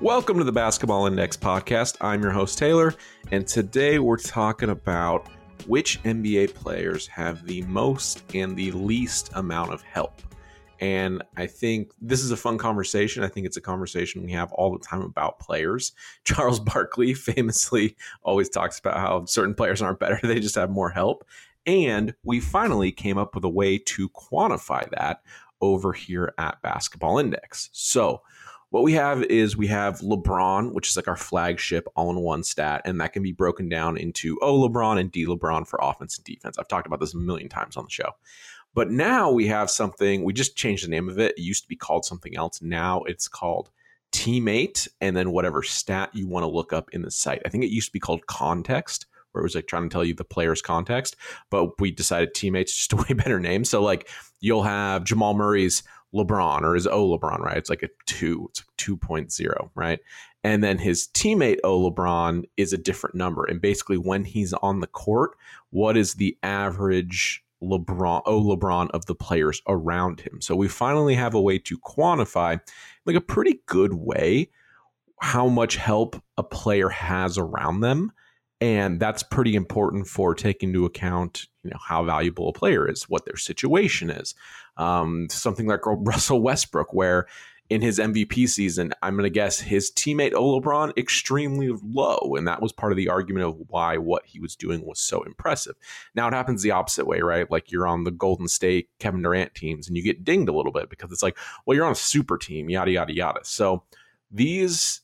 Welcome to the Basketball Index podcast. I'm your host, Taylor, and today we're talking about which NBA players have the most and the least amount of help. And I think this is a fun conversation. I think it's a conversation we have all the time about players. Charles Barkley famously always talks about how certain players aren't better, they just have more help. And we finally came up with a way to quantify that over here at Basketball Index. So, what we have is we have LeBron, which is like our flagship all in one stat, and that can be broken down into O LeBron and D LeBron for offense and defense. I've talked about this a million times on the show. But now we have something, we just changed the name of it. It used to be called something else. Now it's called teammate and then whatever stat you want to look up in the site. I think it used to be called context, where it was like trying to tell you the player's context, but we decided teammates just a way better name. So like you'll have Jamal Murray's LeBron or his O LeBron, right? It's like a two, it's 2.0, right? And then his teammate O LeBron is a different number. And basically, when he's on the court, what is the average LeBron, O LeBron of the players around him? So we finally have a way to quantify, like a pretty good way, how much help a player has around them and that's pretty important for taking into account you know how valuable a player is what their situation is. Um, something like russell westbrook where in his mvp season i'm going to guess his teammate o lebron extremely low and that was part of the argument of why what he was doing was so impressive. Now it happens the opposite way right? Like you're on the golden state kevin durant teams and you get dinged a little bit because it's like well you're on a super team yada yada yada. So these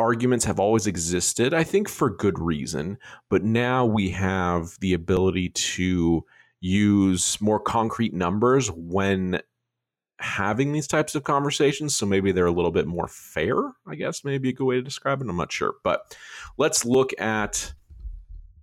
arguments have always existed, I think for good reason, but now we have the ability to use more concrete numbers when having these types of conversations. So maybe they're a little bit more fair, I guess, maybe a good way to describe it. I'm not sure. But let's look at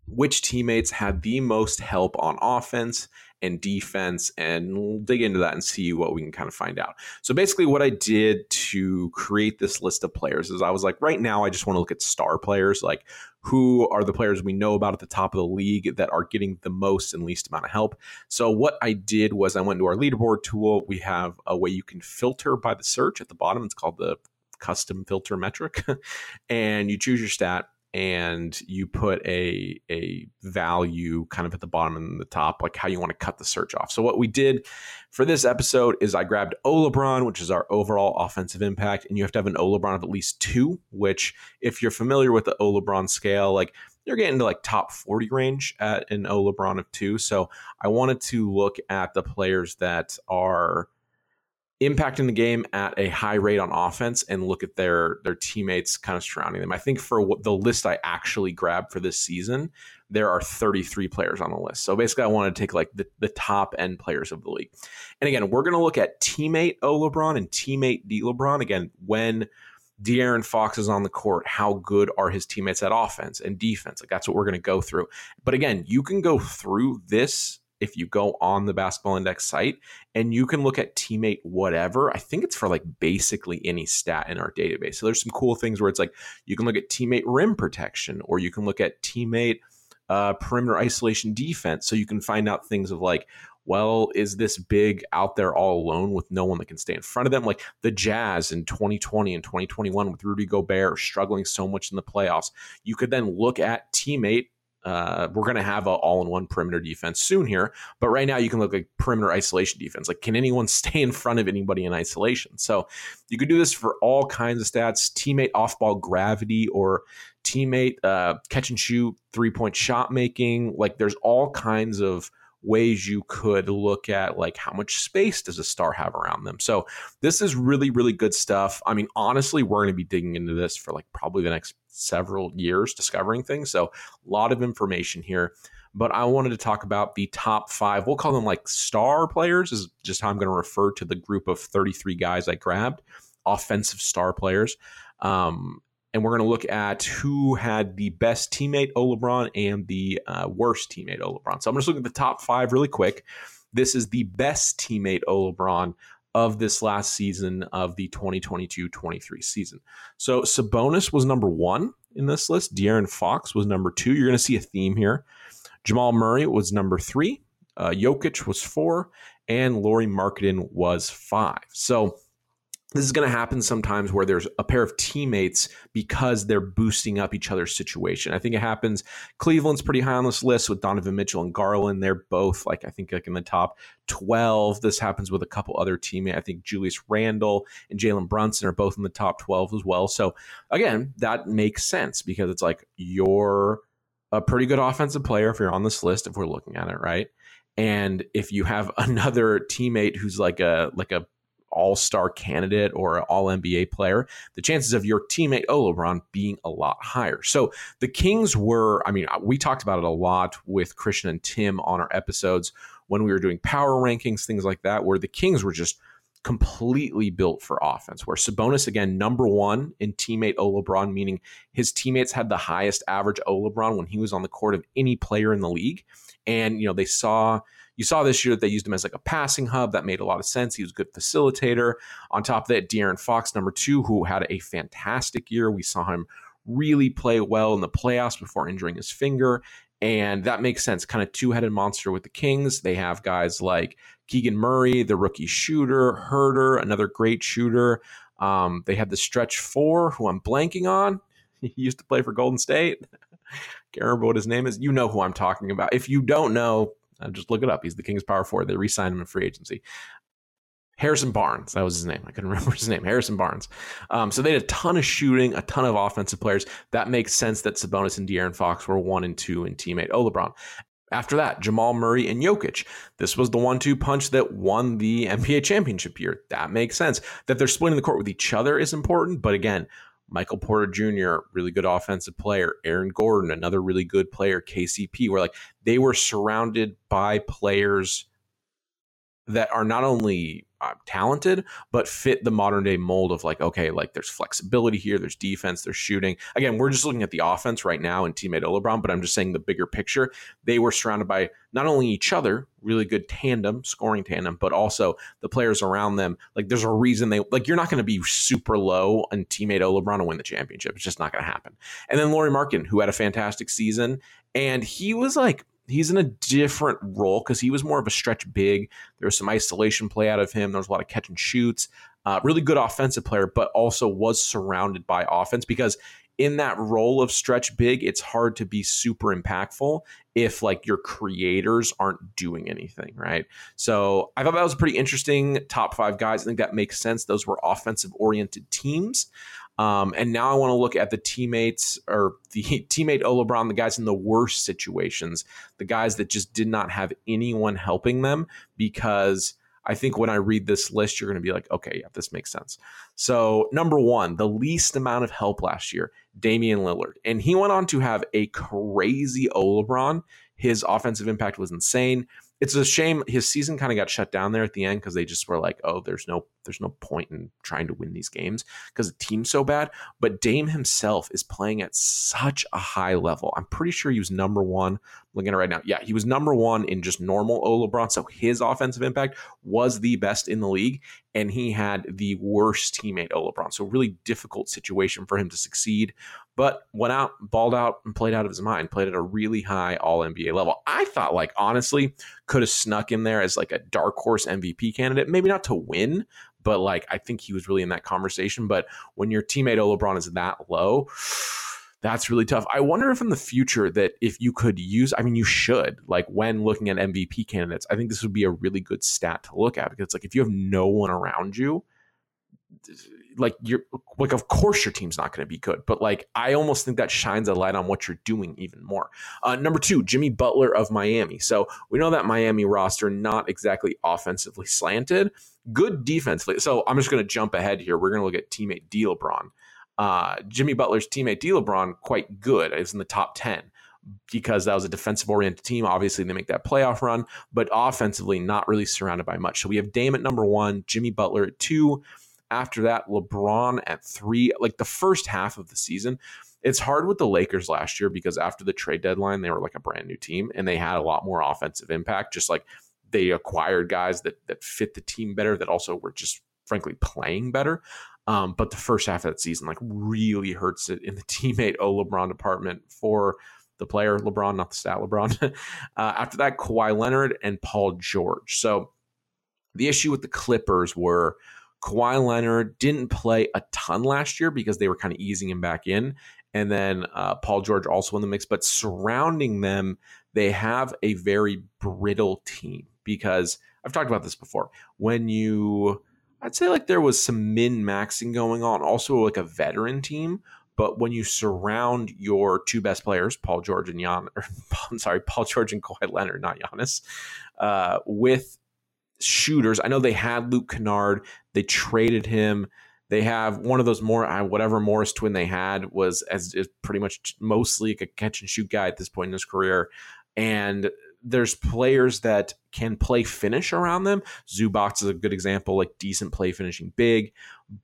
which teammates had the most help on offense and defense, and we'll dig into that and see what we can kind of find out. So basically, what I did to create this list of players is I was like, right now, I just want to look at star players, like who are the players we know about at the top of the league that are getting the most and least amount of help. So what I did was I went to our leaderboard tool. We have a way you can filter by the search at the bottom. It's called the custom filter metric, and you choose your stat and you put a a value kind of at the bottom and the top, like how you want to cut the search off. So what we did for this episode is I grabbed O LeBron, which is our overall offensive impact, and you have to have an O LeBron of at least two. Which, if you're familiar with the O LeBron scale, like you're getting to like top 40 range at an O LeBron of two. So I wanted to look at the players that are impacting the game at a high rate on offense and look at their their teammates kind of surrounding them. I think for what the list I actually grabbed for this season, there are 33 players on the list. So basically I want to take like the, the top end players of the league. And again, we're going to look at teammate O LeBron and teammate D LeBron again when De'Aaron Fox is on the court, how good are his teammates at offense and defense? Like that's what we're going to go through. But again, you can go through this if you go on the basketball index site and you can look at teammate whatever i think it's for like basically any stat in our database so there's some cool things where it's like you can look at teammate rim protection or you can look at teammate uh, perimeter isolation defense so you can find out things of like well, is this big out there all alone with no one that can stay in front of them? Like the Jazz in 2020 and 2021 with Rudy Gobert struggling so much in the playoffs. You could then look at teammate uh, we're going to have an all-in-one perimeter defense soon here, but right now you can look like perimeter isolation defense. Like, can anyone stay in front of anybody in isolation? So you could do this for all kinds of stats: teammate off-ball gravity or teammate uh, catch and shoot, three-point shot making. Like, there's all kinds of ways you could look at like how much space does a star have around them. So this is really really good stuff. I mean honestly we're going to be digging into this for like probably the next several years discovering things. So a lot of information here. But I wanted to talk about the top five. We'll call them like star players, is just how I'm going to refer to the group of 33 guys I grabbed, offensive star players. Um, and we're going to look at who had the best teammate, O LeBron, and the uh, worst teammate, O LeBron. So I'm just looking at the top five really quick. This is the best teammate, O LeBron, of this last season of the 2022-23 season. So Sabonis was number one in this list. De'Aaron Fox was number two. You're going to see a theme here. Jamal Murray was number three. Uh, Jokic was four, and Lauri Markkanen was five. So this is going to happen sometimes where there's a pair of teammates because they're boosting up each other's situation. I think it happens. Cleveland's pretty high on this list with Donovan Mitchell and Garland. They're both like I think like in the top twelve. This happens with a couple other teammates. I think Julius Randle and Jalen Brunson are both in the top twelve as well. So again, that makes sense because it's like you're a pretty good offensive player if you're on this list. If we're looking at it right. And if you have another teammate who's like a like a all star candidate or an all NBA player, the chances of your teammate, oh, LeBron, being a lot higher. So the Kings were, I mean, we talked about it a lot with Christian and Tim on our episodes when we were doing power rankings, things like that, where the Kings were just completely built for offense. Where Sabonis, again, number one in teammate O LeBron, meaning his teammates had the highest average O LeBron when he was on the court of any player in the league. And, you know, they saw you saw this year that they used him as like a passing hub. That made a lot of sense. He was a good facilitator. On top of that, De'Aaron Fox, number two, who had a fantastic year. We saw him really play well in the playoffs before injuring his finger. And that makes sense. Kind of two headed monster with the Kings. They have guys like Keegan Murray, the rookie shooter, Huerter, another great shooter. Um, they have the stretch four, who I'm blanking on. He used to play for Golden State. Can't remember what his name is. You know who I'm talking about. If you don't know, uh, just look it up. He's the Kings power forward. They re-signed him in free agency. Harrison Barnes, that was his name. I couldn't remember his name. Harrison Barnes. Um, so they had a ton of shooting, a ton of offensive players. That makes sense that Sabonis and De'Aaron Fox were one and two in teammate Oh, LeBron. After that, Jamal Murray and Jokic. This was the one two punch that won the NBA championship year. That makes sense. That they're splitting the court with each other is important. But again, Michael Porter Jr., really good offensive player. Aaron Gordon, another really good player. KCP, where like they were surrounded by players that are not only uh, talented, but fit the modern day mold of like, okay, like there's flexibility here, there's defense, there's shooting. Again, we're just looking at the offense right now and teammate LeBron, but I'm just saying the bigger picture. They were surrounded by not only each other, really good tandem, scoring tandem, but also the players around them. Like there's a reason they like you're not going to be super low and teammate LeBron to win the championship. It's just not going to happen. And then Lauri Markkanen, who had a fantastic season, and he was like he's in a different role because he was more of a stretch big. There was some isolation play out of him. There was a lot of catch and shoots. Uh, really good offensive player, but also was surrounded by offense because in that role of stretch big, it's hard to be super impactful if like your creators aren't doing anything, right? So I thought that was a pretty interesting top five guys. I think that makes sense. Those were offensive oriented teams. Um, and now I want to look at the teammates or the teammate O LeBron, the guys in the worst situations, the guys that just did not have anyone helping them because I think when I read this list, you're going to be like, okay, yeah, this makes sense. So, number one, the least amount of help last year, Damian Lillard. And he went on to have a crazy O LeBron. His offensive impact was insane it's a shame his season kind of got shut down there at the end because they just were like, oh, there's no there's no point in trying to win these games because the team's so bad. But Dame himself is playing at such a high level. I'm pretty sure he was number one. Looking at right now, yeah, he was number one in just normal O LeBron. So his offensive impact was the best in the league, and he had the worst teammate O LeBron. So really difficult situation for him to succeed but went out, balled out, and played out of his mind. Played at a really high All NBA level. I thought, like honestly, could have snuck in there as like a dark horse MVP candidate. Maybe not to win, but like I think he was really in that conversation. But when your teammate O LeBron is that low. That's really tough. I wonder if in the future that if you could use, I mean, you should, like when looking at MVP candidates, I think this would be a really good stat to look at because it's like if you have no one around you, like you're like of course your team's not going to be good but like i almost think that shines a light on what you're doing even more. Uh, number two jimmy butler of miami. So we know that miami roster not exactly offensively slanted. Good defensively so i'm just going to jump ahead here. We're going to look at teammate d lebron uh, jimmy butler's teammate d lebron quite good is in the top 10 because that was a defensive oriented team. Obviously, they make that playoff run, but offensively, not really surrounded by much. So we have Dame at number one, Jimmy Butler at two, after that, LeBron at three. Like the first half of the season, it's hard with the Lakers last year because after the trade deadline, they were like a brand new team and they had a lot more offensive impact. Just like they acquired guys that that fit the team better, that also were just frankly playing better. Um, but the first half of that season like really hurts it in the teammate O LeBron department for the player LeBron, not the stat LeBron. uh, after that, Kawhi Leonard and Paul George. So the issue with the Clippers were Kawhi Leonard didn't play a ton last year because they were kind of easing him back in. And then uh, Paul George also in the mix, but surrounding them, they have a very brittle team because I've talked about this before. When you, I'd say like there was some min maxing going on, also like a veteran team. But when you surround your two best players, Paul George and Jan, or, I'm sorry, Paul George and Kawhi Leonard, not Giannis, uh, with shooters. I know they had Luke Kennard. They traded him. They have one of those more uh, whatever Morris twin they had was as is pretty much mostly a catch and shoot guy at this point in his career. And there's players that can play finish around them. Zubac is a good example, like decent play finishing big,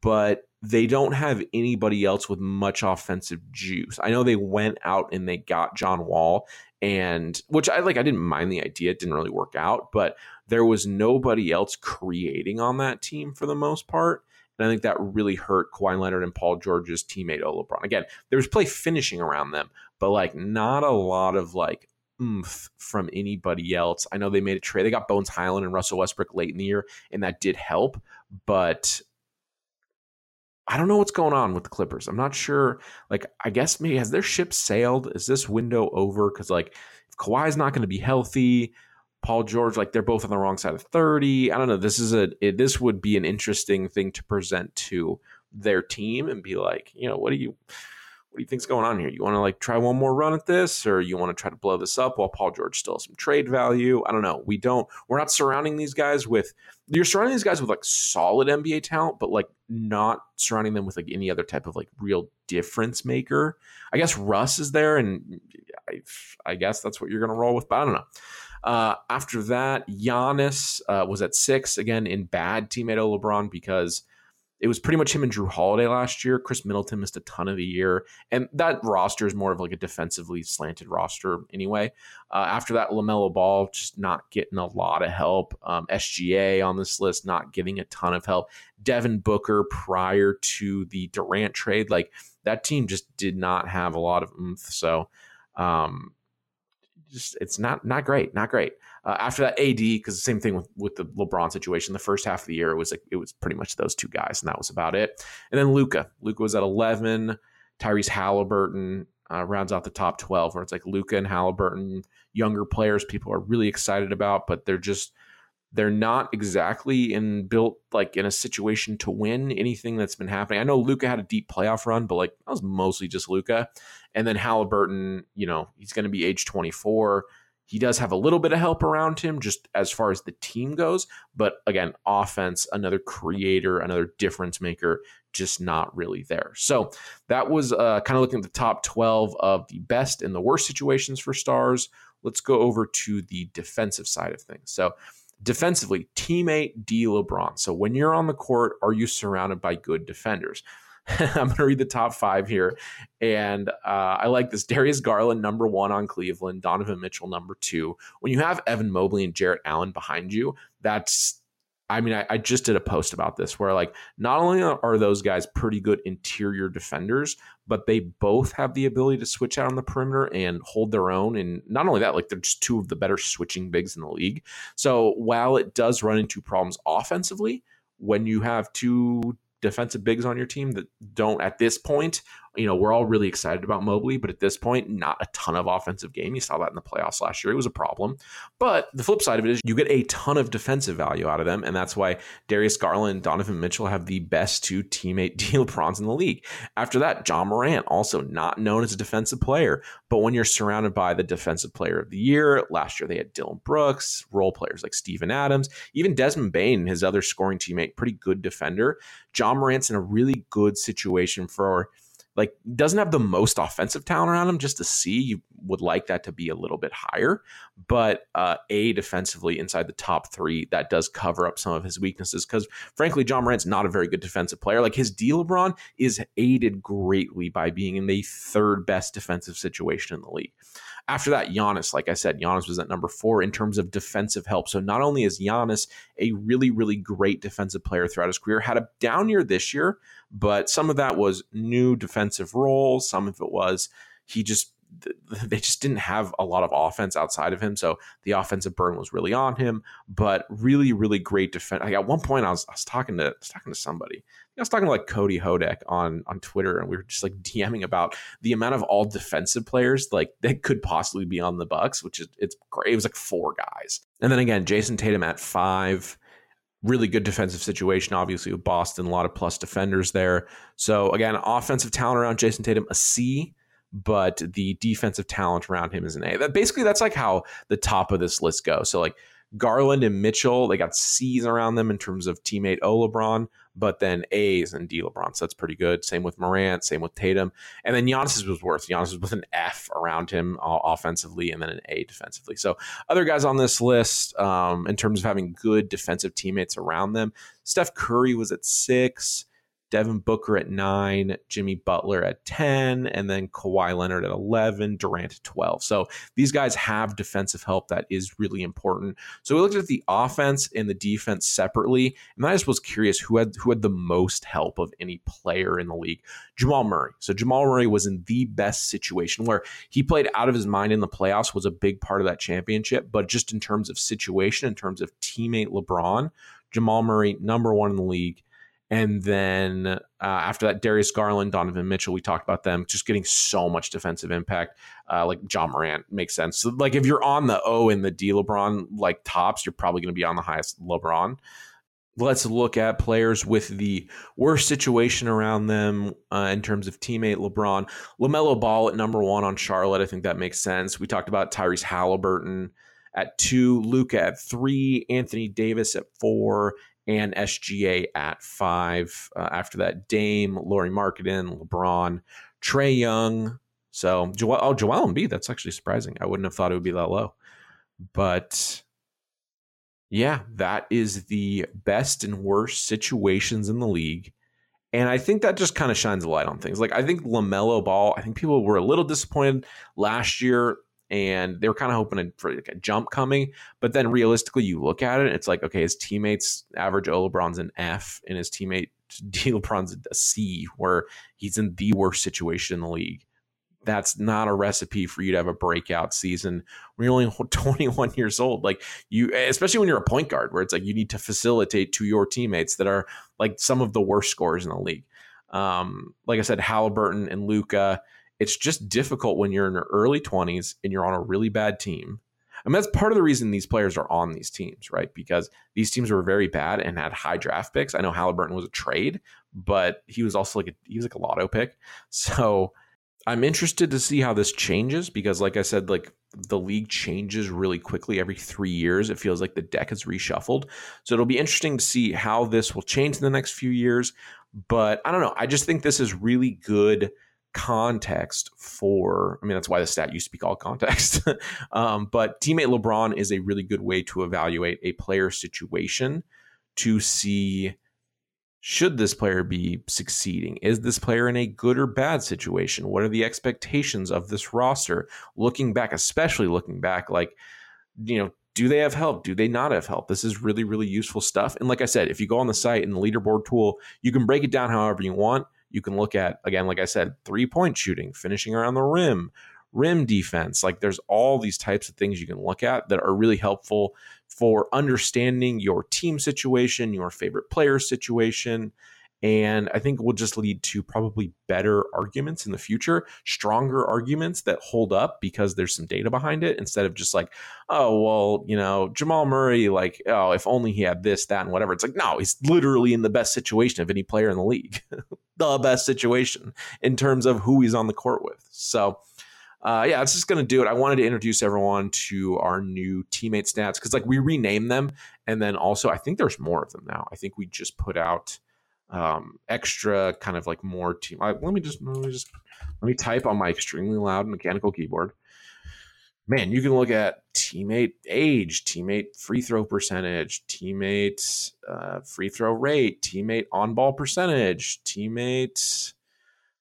but they don't have anybody else with much offensive juice. I know they went out and they got John Wall, and which I like. I didn't mind the idea; it didn't really work out, but there was nobody else creating on that team for the most part. And I think that really hurt Kawhi Leonard and Paul George's teammate O LeBron. Again, there was play finishing around them, but like not a lot of like oomph from anybody else. I know they made a trade. They got Bones Hyland and Russell Westbrook late in the year, and that did help. But I don't know what's going on with the Clippers. I'm not sure. Like, I guess maybe has their ship sailed? Is this window over? Because like, if Kawhi's not going to be healthy, Paul George, like they're both on the wrong side of 30. I don't know. This is a it, this would be an interesting thing to present to their team and be like, you know, what do you what do you think's going on here? You want to like try one more run at this, or you want to try to blow this up while Paul George still has some trade value? I don't know. We don't. We're not surrounding these guys with. You're surrounding these guys with like solid NBA talent, but like not surrounding them with like any other type of like real difference maker. I guess Russ is there, and I, I guess that's what you're gonna roll with. But I don't know. Uh, after that, Giannis uh, was at six again in bad teammate LeBron because it was pretty much him and Jrue Holiday last year. Khris Middleton missed a ton of the year, and that roster is more of like a defensively slanted roster anyway. Uh, after that, LaMelo Ball just not getting a lot of help. Um, SGA on this list not getting a ton of help. Devin Booker prior to the Durant trade, like that team just did not have a lot of oomph. So. Um, just it's not not great, not great. Uh, after that, AD because the same thing with with the LeBron situation. The first half of the year it was like it was pretty much those two guys, and that was about it. And then Luka, Luka was at eleven. Tyrese Halliburton uh, rounds out the top twelve, where it's like Luka and Halliburton, younger players, people are really excited about, but they're just they're not exactly in built like in a situation to win anything that's been happening. I know Luka had a deep playoff run, but like that was mostly just Luka. And then Halliburton, you know, he's going to be age 24. He does have a little bit of help around him just as far as the team goes. But again, offense, another creator, another difference maker, just not really there. So that was uh, kind of looking at the top 12 of the best and the worst situations for stars. Let's go over to the defensive side of things. So, Defensively, teammate D LeBron. So when you're on the court, are you surrounded by good defenders? I'm going to read the top five here. And uh, I like this Darius Garland, number one on Cleveland, Donovan Mitchell, number two. When you have Evan Mobley and Jarrett Allen behind you, that's I mean, I, I, just did a post about this where, like, not only are those guys pretty good interior defenders, but they both have the ability to switch out on the perimeter and hold their own. And not only that, like, they're just two of the better switching bigs in the league. So while it does run into problems offensively, when you have two defensive bigs on your team that don't at this point you know, we're all really excited about Mobley, but at this point, not a ton of offensive game. You saw that in the playoffs last year. It was a problem. But the flip side of it is you get a ton of defensive value out of them. And that's why Darius Garland, Donovan Mitchell have the best two teammate D LeBrons in the league. After that, Ja Morant, also not known as a defensive player. But when you're surrounded by the defensive player of the year, last year they had Dillon Brooks, role players like Steven Adams, even Desmond Bane, his other scoring teammate, pretty good defender. Ja Morant's in a really good situation for like doesn't have the most offensive talent around him just to see you would like that to be a little bit higher. But uh, a defensively inside the top three that does cover up some of his weaknesses because frankly Ja Morant's not a very good defensive player. Like his D LeBron is aided greatly by being in the third best defensive situation in the league after that, Giannis, like I said, Giannis was at number four in terms of defensive help. So not only is Giannis a really, really great defensive player throughout his career, had a down year this year, but some of that was new defensive roles. Some of it was he just they just didn't have a lot of offense outside of him. So the offensive burn was really on him. But really, really great defense. Like at one point, I was, I was talking to I was talking to somebody. I was talking to like Cody Hodek on on Twitter, and we were just like DMing about the amount of all defensive players like that could possibly be on the Bucks, which is it's great. It was like four guys, and then again, Jayson Tatum at five really good defensive situation, obviously, with Boston, a lot of plus defenders there. So, again, offensive talent around Jayson Tatum, a C, but the defensive talent around him is an A. That basically that's like how the top of this list goes. So like Garland and Mitchell, they got C's around them in terms of teammate O LeBron, but then A's and D LeBron. So that's pretty good. Same with Morant, same with Tatum. And then Giannis was worth. Giannis was with an F around him uh, offensively and then an A defensively. So other guys on this list, um, in terms of having good defensive teammates around them, Steph Curry was at six. Devin Booker at nine, Jimmy Butler at 10, and then Kawhi Leonard at 11, Durant at 12. So these guys have defensive help that is really important. So we looked at the offense and the defense separately, and I just was curious who had who had the most help of any player in the league. Jamal Murray. So Jamal Murray was in the best situation where he played out of his mind in the playoffs, was a big part of that championship, but just in terms of situation, in terms of teammate LeBron, Jamal Murray, number one in the league. And then uh, after that, Darius Garland, Donovan Mitchell, we talked about them just getting so much defensive impact. Uh, like Ja Morant makes sense. So, like if you're on the O and the D LeBron like tops, you're probably going to be on the highest LeBron. Let's look at players with the worst situation around them uh, in terms of teammate LeBron. LaMelo Ball at number one on Charlotte. I think that makes sense. We talked about Tyrese Halliburton at two, Luka at three, Anthony Davis at four, and SGA at five. Uh, after that, Dame, Lauri Markkanen, LeBron, Trae Young. So Joel, oh Joel Embiid. That's actually surprising. I wouldn't have thought it would be that low, but yeah, that is the best and worst situations in the league. And I think that just kind of shines a light on things. Like I think LaMelo Ball, I think people were a little disappointed last year and they were kind of hoping for like a jump coming. But then realistically, you look at it, it's like, okay, his teammates average O LeBron's an F, and his teammate D LeBron's a C, where he's in the worst situation in the league. That's not a recipe for you to have a breakout season when you're only 21 years old. Like you, especially when you're a point guard, where it's like you need to facilitate to your teammates that are like some of the worst scorers in the league. Um, like I said, Halliburton and Luka it's just difficult when you're in your early 20s and you're on a really bad team. I mean, that's part of the reason these players are on these teams, right? Because these teams were very bad and had high draft picks. I know Halliburton was a trade, but he was also like a, he was like a lotto pick. So I'm interested to see how this changes because, like I said, like the league changes really quickly every three years. It feels like the deck is reshuffled. So it'll be interesting to see how this will change in the next few years. But I don't know. I just think this is really good context for i mean that's why the stat used to be called context um, but teammate lebron is a really good way to evaluate a player situation to see should this player be succeeding is this player in a good or bad situation what are the expectations of this roster looking back especially looking back like you know do they have help? Do they not have help? This is really, really useful stuff. And like I said, if you go on the site and the leaderboard tool, you can break it down however you want. You can look at, again, like I said, three point shooting, finishing around the rim, rim defense. Like there's all these types of things you can look at that are really helpful for understanding your team situation, your favorite player situation, and I think will just lead to probably better arguments in the future, stronger arguments that hold up because there's some data behind it instead of just like, oh, well, you know, Jamal Murray, like, oh, if only he had this, that, and whatever. It's like, no, he's literally in the best situation of any player in the league, the best situation in terms of who he's on the court with. So, uh, yeah, it's just going to do it. I wanted to introduce everyone to our new teammate stats because, like, we renamed them. And then also, I think there's more of them now. I think we just put out um, extra kind of like more team. I, let me just let me just let me type on my extremely loud mechanical keyboard. Man, you can look at teammate age, teammate free throw percentage, teammate uh, free throw rate, teammate on ball percentage, teammate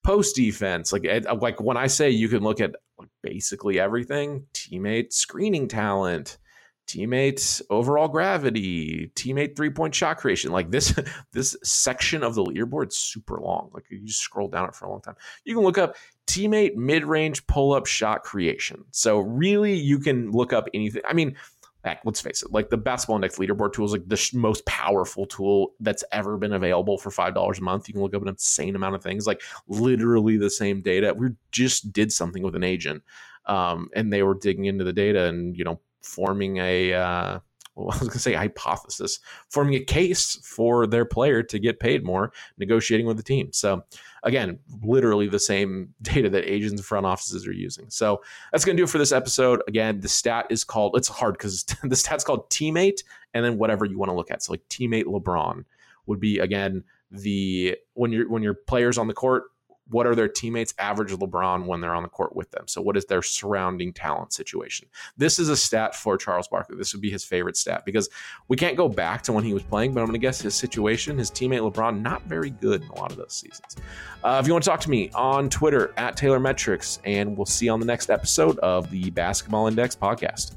post defense. Like like when I say you can look at basically everything, teammate screening talent, teammates overall gravity teammate three point shot creation like this this section of the leaderboard is super long like you scroll down it for a long time you can look up teammate mid range pull up shot creation. So, really, you can look up anything. I mean, heck, let's face it, like the basketball index leaderboard tool is like the sh- most powerful tool that's ever been available for $5 a month. You can look up an insane amount of things, like literally the same data. We just did something with an agent um, and they were digging into the data and, you know, forming a, uh, well, I was going to say hypothesis, forming a case for their player to get paid more, negotiating with the team. So, again, literally the same data that agents and front offices are using. So, that's going to do it for this episode. Again, the stat is called, it's hard because the stat's called teammate and then whatever you want to look at. So, like teammate LeBron would be, again, the when you're when your players on the court what are their teammates average LeBron when they're on the court with them? So what is their surrounding talent situation? This is a stat for Charles Barkley. This would be his favorite stat because we can't go back to when he was playing, but I'm going to guess his situation, his teammate LeBron, not very good in a lot of those seasons. Uh, if you want to talk to me on Twitter at Taylor Metrics, and we'll see you on the next episode of the Basketball Index podcast.